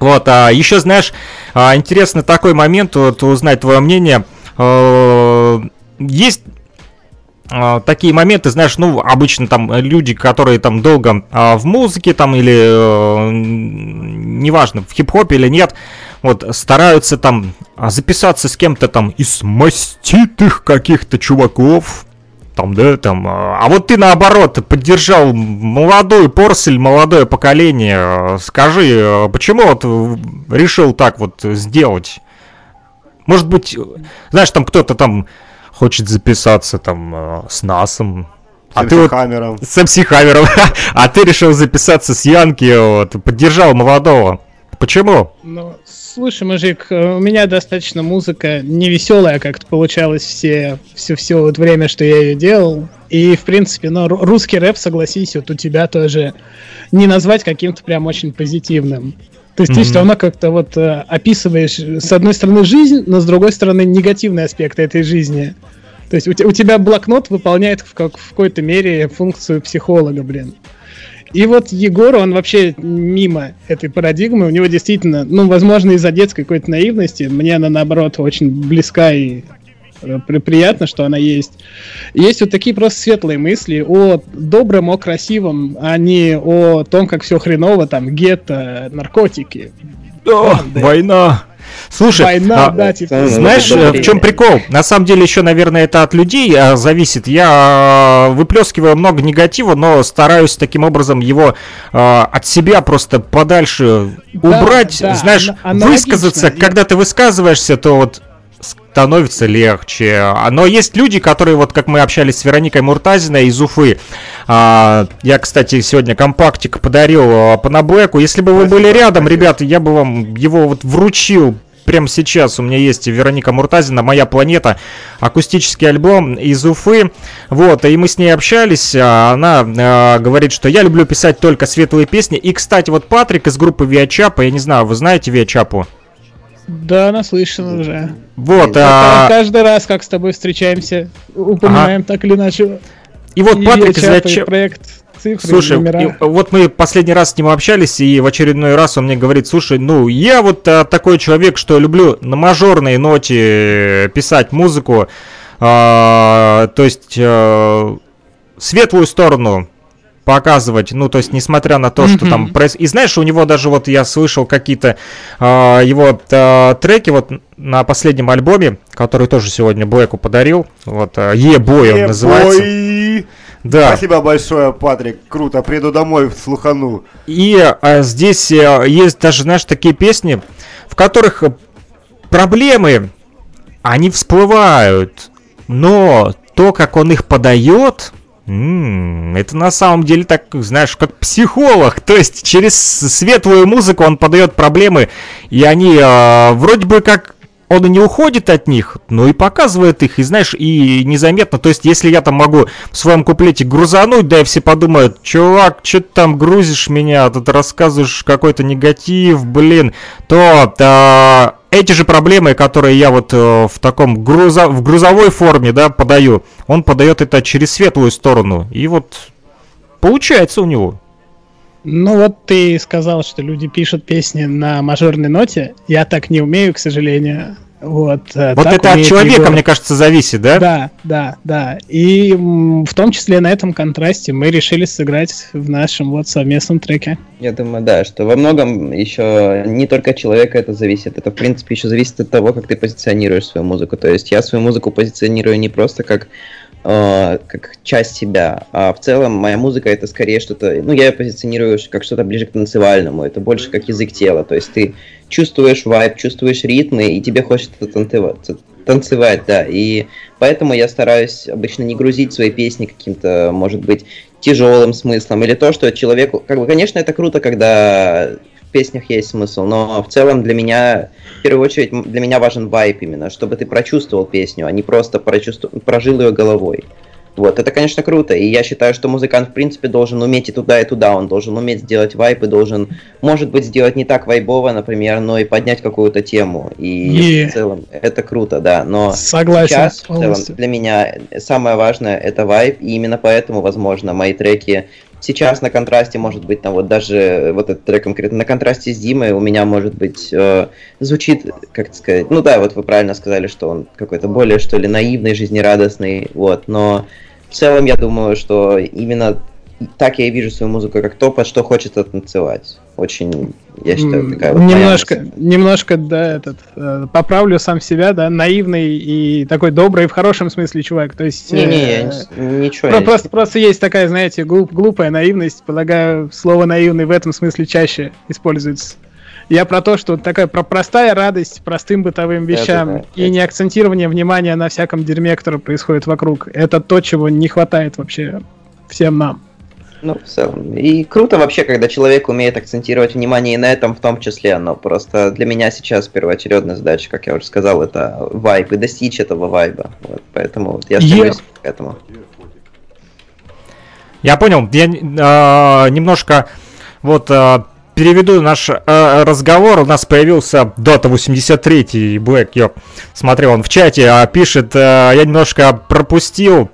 Вот, а еще, знаешь, а, интересно такой момент, вот узнать твое мнение. Э, Есть такие моменты, знаешь, ну, обычно там люди, которые там долго а, в музыке там или, э, неважно, в хип-хопе или нет, вот, стараются там а, записаться с кем-то там из маститых каких-то чуваков, там, да, там, а а вот ты наоборот поддержал молодую порсель, молодое поколение. Скажи, э, почему вот э, решил так вот сделать? Может быть, э, знаешь, там кто-то там хочет записаться там э, с Насом, а ты вот камерам. с MC Хаммером, а ты решил записаться с Янки, вот, поддержал молодого. Почему? Ну, слушай, мужик, э, у меня достаточно музыка не веселая, как-то получалось все, все, все вот время, что я ее делал. И, в принципе, ну, ру- русский рэп, согласись, вот у тебя тоже не назвать каким-то прям очень позитивным. То есть ты Мгм. все равно как-то вот э, описываешь, с одной стороны, жизнь, но с другой стороны, негативные аспекты этой жизни. То есть у, у тебя блокнот выполняет в, как, в какой-то мере функцию психолога, блин. И вот Егор, он вообще мимо этой парадигмы, у него действительно, ну, возможно, из-за детской какой-то наивности, мне она, наоборот, очень близка и приятно, что она есть. Есть вот такие просто светлые мысли о добром, о красивом, а не о том, как все хреново, там, гетто, наркотики. Банды. Война. Слушай, Война, а, да, типа. Знаешь, э, в чем прикол? На самом деле еще, наверное, это от людей а, зависит. Я э, выплескиваю много негатива, но стараюсь таким образом его э, от себя просто подальше Да, убрать. да, Знаешь, аналогично. высказаться, Я- когда ты высказываешься, то вот становится легче. Но есть люди, которые, вот как мы общались с Вероникой Муртазиной из Уфы, а, я, кстати, сегодня компактик подарил а, по Наблэку. Если бы вы были рядом, ребята, я бы вам его вот вручил прямо сейчас у меня есть Вероника Муртазина, «Моя планета», акустический альбом из Уфы, вот, и мы с ней общались, а она а, говорит, что я люблю писать только светлые песни, и, кстати, вот Патрик из группы Виачапа, я не знаю, вы знаете Виачапу? Да, наслышан уже. Вот, А а, Каждый раз, как с тобой встречаемся, упоминаем так или иначе. и вот Патрик из Виачапа... проект цифры, Слушай, и вот мы последний раз с ним общались, и в очередной раз он мне говорит, слушай, ну, я вот а, такой человек, что люблю на мажорной ноте э, писать музыку, а, то есть э, светлую сторону показывать, ну, то есть, несмотря на то, что там проис- И знаешь, у него даже вот я слышал какие-то а, его а, треки вот на последнем альбоме, который тоже сегодня Блэку подарил, вот, а, Е-бой он называется. Да. Спасибо большое, Патрик. Круто. Приду домой, слухану. И а, здесь э, есть даже, знаешь, такие песни, в которых э, проблемы, они всплывают, но то, как он их подает, это на самом деле так, знаешь, как психолог. То есть через светлую музыку он подает проблемы, и они э, вроде бы как он и не уходит от них, но и показывает их, и знаешь, и незаметно. То есть, если я там могу в своем куплете грузануть, да, и все подумают, чувак, что ты там грузишь меня, тут рассказываешь какой-то негатив, блин, то а, эти же проблемы, которые я вот э, в таком грузо, в грузовой форме, да, подаю, он подает это через светлую сторону. И вот получается у него. Ну вот ты сказал, что люди пишут песни на мажорной ноте. Я так не умею, к сожалению. Вот, э, Вот это от человека, Егор. мне кажется, зависит, да? Да, да, да. И в том числе на этом контрасте мы решили сыграть в нашем вот совместном треке. Я думаю, да, что во многом еще не только от человека это зависит, это в принципе еще зависит от того, как ты позиционируешь свою музыку. То есть я свою музыку позиционирую не просто как э, как часть себя, а в целом моя музыка это скорее что-то, ну я ее позиционирую как что-то ближе к танцевальному, это больше как язык тела, то есть ты чувствуешь вайб, чувствуешь ритмы, и тебе хочется танцевать, танцевать, да, и поэтому я стараюсь обычно не грузить свои песни каким-то, может быть, тяжелым смыслом, или то, что человеку, как бы, конечно, это круто, когда в песнях есть смысл, но в целом для меня, в первую очередь, для меня важен вайп именно, чтобы ты прочувствовал песню, а не просто прочувствовал, прожил ее головой. Вот, это, конечно, круто, и я считаю, что музыкант, в принципе, должен уметь и туда, и туда, он должен уметь сделать вайп, и должен, может быть, сделать не так вайбово, например, но и поднять какую-то тему, и Е. в целом это круто, да, но Согласен сейчас, в целом, для меня самое важное это вайп, и именно поэтому, возможно, мои треки сейчас на контрасте, может быть, там вот даже вот этот трек конкретно на контрасте с Димой у меня, может быть, э, звучит, как сказать, ну да, вот вы правильно сказали, что он какой-то более, что ли, наивный, жизнерадостный, вот, но в целом я думаю, что именно так я и вижу свою музыку, как то, под что хочется танцевать. Очень, я считаю, такая вот моя немножко, мысль. немножко, да, этот, э, поправлю сам себя, да, наивный и такой добрый в хорошем смысле чувак. То есть... Не-не, э, я не- ничего. Про- не- просто, просто есть такая, знаете, глуп- глупая наивность. Полагаю, слово наивный в этом смысле чаще используется. Я про то, что такая про простая радость простым бытовым вещам Да-да-да. и не акцентирование внимания на всяком дерьме, которое происходит вокруг. Это то, чего не хватает вообще всем нам. Ну, в целом. И круто вообще, когда человек умеет акцентировать внимание и на этом в том числе, но просто для меня сейчас первоочередная задача, как я уже сказал, это вайб и достичь этого вайба. Вот, поэтому вот я стремлюсь к этому. Я понял. Я э, немножко вот э, переведу наш э, разговор. У нас появился Dota 83 и Black, я смотрел, он в чате а, пишет, э, я немножко пропустил.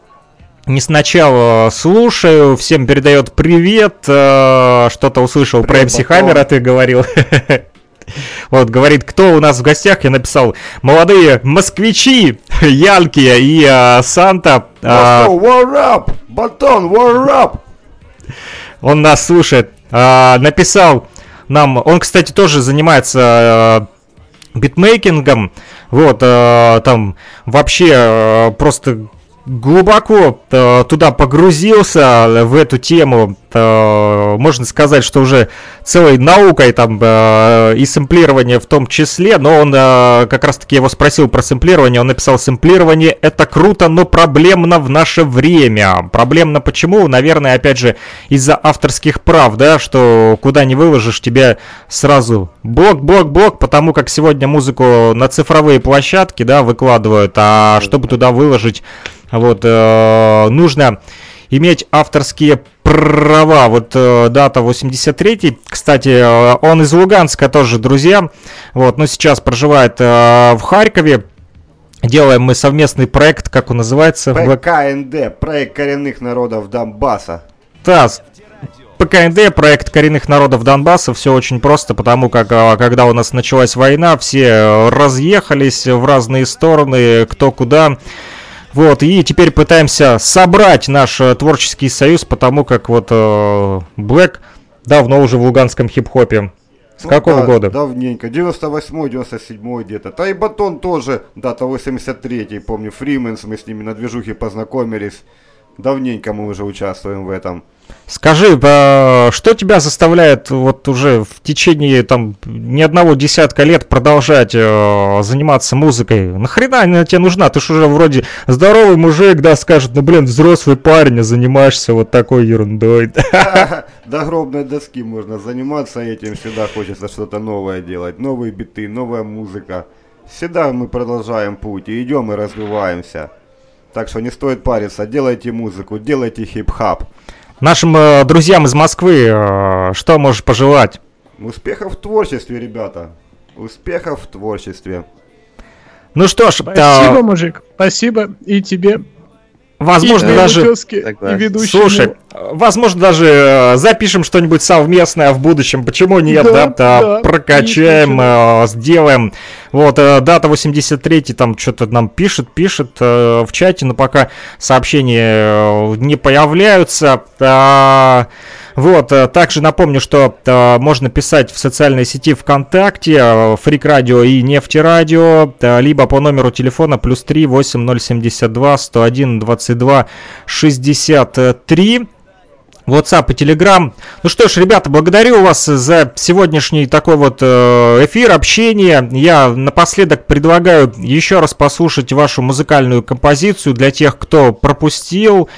Не сначала слушаю, всем передает привет, э, что-то услышал про Привет, MC Батон. Хаммера, ты говорил. Вот, говорит, кто у нас в гостях, я написал, молодые москвичи, Янки и э, Санта. а, Батон, war up! Батон, war up! Он нас слушает. А, написал нам. Он, кстати, тоже занимается э, битмейкингом. Вот, э, там вообще э, просто глубоко э, туда погрузился в эту тему. Э, можно сказать, что уже целой наукой там э, и сэмплирование в том числе. Но он э, как раз-таки его спросил про сэмплирование. Он написал, сэмплирование это круто, но проблемно в наше время. Проблемно почему? Наверное, опять же, из-за авторских прав, да, что куда не выложишь, тебе сразу блок, блок, блок, потому как сегодня музыку на цифровые площадки, да, выкладывают, а чтобы туда выложить, вот, э, нужно иметь авторские права. Вот э, дата 83 кстати, э, он из Луганска тоже, друзья, вот, но сейчас проживает э, в Харькове. Делаем мы совместный проект, как он называется? ПКНД, проект коренных народов Донбасса. ТАСС. ПКНД, проект коренных народов Донбасса, все очень просто, потому как а, когда у нас началась война, все э, разъехались в разные стороны, кто куда. Вот, и теперь пытаемся собрать наш э, творческий союз, потому как вот э, Блэк давно уже в луганском хип-хопе. С Ну какого да, года? Давненько. 98-й, 97-й где-то. Тайбатон тоже, дата 83-й, помню. Фрименс, мы с ними на движухе познакомились. Давненько мы уже участвуем в этом. Скажи, а, что тебя заставляет вот уже в течение там ни одного десятка лет продолжать э, заниматься музыкой? Нахрена она тебе нужна? Ты ж уже вроде здоровый мужик, да, скажет, ну блин, взрослый парень, а занимаешься вот такой ерундой. До гробной доски можно заниматься этим. Всегда хочется что-то новое делать. Новые биты, новая музыка. Всегда мы продолжаем путь и идем и развиваемся. Так что не стоит париться. Делайте музыку, делайте хип-хап. Нашим э, друзьям из Москвы э, что можешь пожелать? Успехов в творчестве, ребята. Успехов в творчестве. Ну что ж, Спасибо, э, мужик. Спасибо и тебе. возможно и даже... Бутылке, и ведущему. Слушай, возможно, даже э, запишем что-нибудь совместное в будущем. Почему нет, да? Да, Да, прокачаем, э, сделаем. Вот, э, дата 83 там что-то нам пишет, пишет э, в чате, но пока сообщения э, не появляются. А, Вот, э, также напомню, что э, можно писать в социальной сети ВКонтакте, Фрик Радио и Нефти Радио, э, либо по номеру телефона плюс 3 8072 101 22 63. WhatsApp и Telegram. Ну что ж, ребята, благодарю вас за сегодняшний такой вот э, эфир, общение. Я напоследок предлагаю еще раз послушать вашу музыкальную композицию для тех, кто пропустил,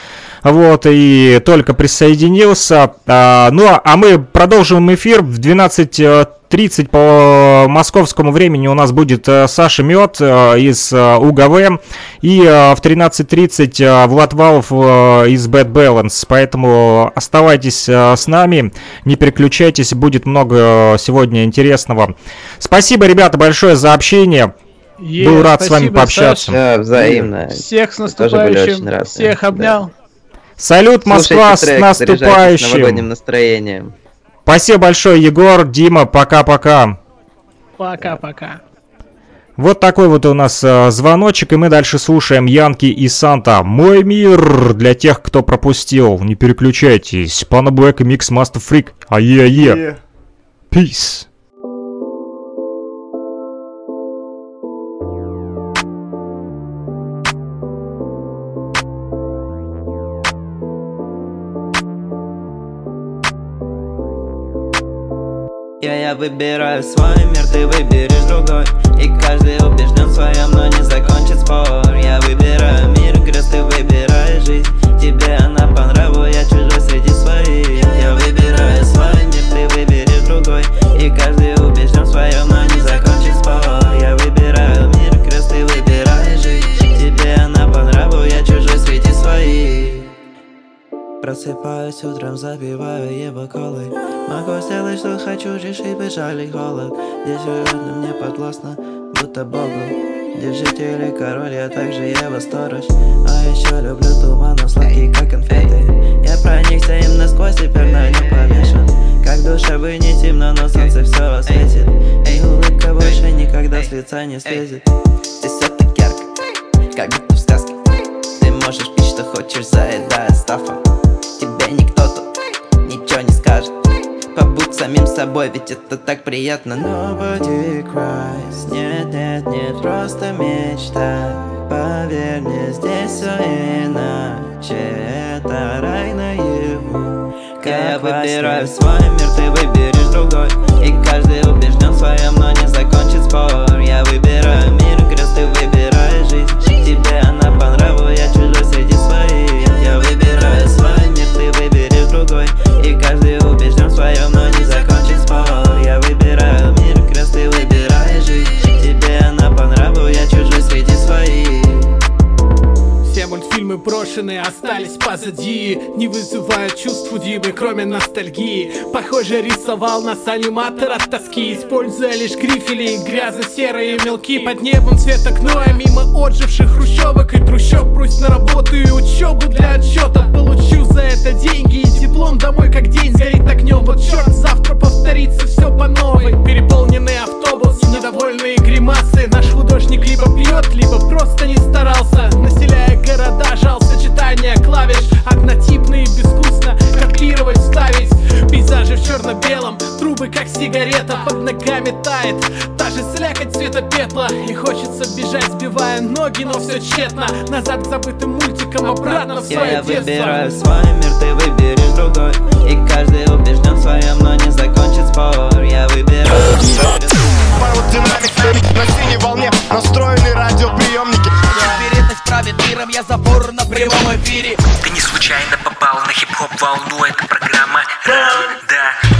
вот, и только присоединился. А, ну, а мы продолжим эфир в 12.30 по московскому времени у нас будет э, Саша Мед э, из э, УГВ и в 13.30 э, Влад Валов из Bad Balance. Поэтому оставайтесь с нами, не переключайтесь, будет много сегодня интересного. Спасибо, ребята, большое за общение. Е, Был рад с вами спасибо, пообщаться. Да, взаимно. Всех с наступающим. Всех да. обнял. Салют, Москва, с Слушайте трек, заряжайтесь наступающим. новогодним настроением. Спасибо большое, Егор, Дима, пока-пока. Пока-пока. Вот такой вот у нас э, звоночек, и мы дальше слушаем Янки и Санта. Мой мир для тех, кто пропустил. Не переключайтесь. Пана Блэк и Микс Master Freak. Ае-ае. Peace. Я, выбираю свой мир, ты выберешь другой. И каждый убежден в своем, но не закончит спор. Я выбираю мир, крест, ты выбираешь жизнь. Тебе она по нраву, я чужой среди своих. Я выбираю свой мир, ты выберешь другой. И каждый убежден в своем, но не закончит Просыпаюсь утром, забиваю его колой Могу сделать, что хочу, решить бежали холод Здесь уютно, мне подвластно, будто богу. Держитель и король, я также его сторож. А еще люблю туманом, сладкий, как конфеты. Я проникся им насквозь, теперь на нем повешен Как душа бы не темно, но солнце все осветит. И улыбка больше никогда с лица не слезет. Здесь все так ярко, как будто в сказке. Ты можешь пить, что хочешь, заедая стафом Тебе никто тут ничего не скажет. Побудь самим собой, ведь это так приятно. Nobody cries. Нет, нет, нет, просто мечта. Поверь мне, здесь все иначе. Это рай наяву. Я выбираю свой мир, ты выберешь другой. И каждый убежден в своем, но не закончит спор. Я выбираю мир, крест, ты выбираешь жизнь убежден Мультфильмы брошенные остались позади Не вызывают чувств у Димы, кроме ностальгии. Похоже, рисовал нас аниматор от тоски Используя лишь грифели, грязно-серые мелки Под небом цвета гноя, мимо отживших хрущевок И трущоб. Брусь на работу и учебу для отчета Получу за это деньги и диплом домой как день сгорит огнем. Вот черт, завтра повторится все по новой. Переполненный автобус, недовольные гримасы. Наш художник либо пьет, либо просто не старался. Населяя города, жал сочетание клавиш. Однотипные безвкусно копировать, вставить Пейзажи в черно-белом, трубы как сигарета Под ногами тает, та же слякоть цвета пепла. И хочется бежать, сбивая ноги, но все тщетно. Назад к забытым мультикам, обратно в свое Я детство. выбираю свой мир, ты выберешь другой. И каждый убежден в своем, но не закончит спор. Я выбираю Аэродинамик на синей волне настроены радиоприемники Неуверенность правит миром, я забор на прямом эфире Ты не случайно попал на хип-хоп волну, это программа Ран, да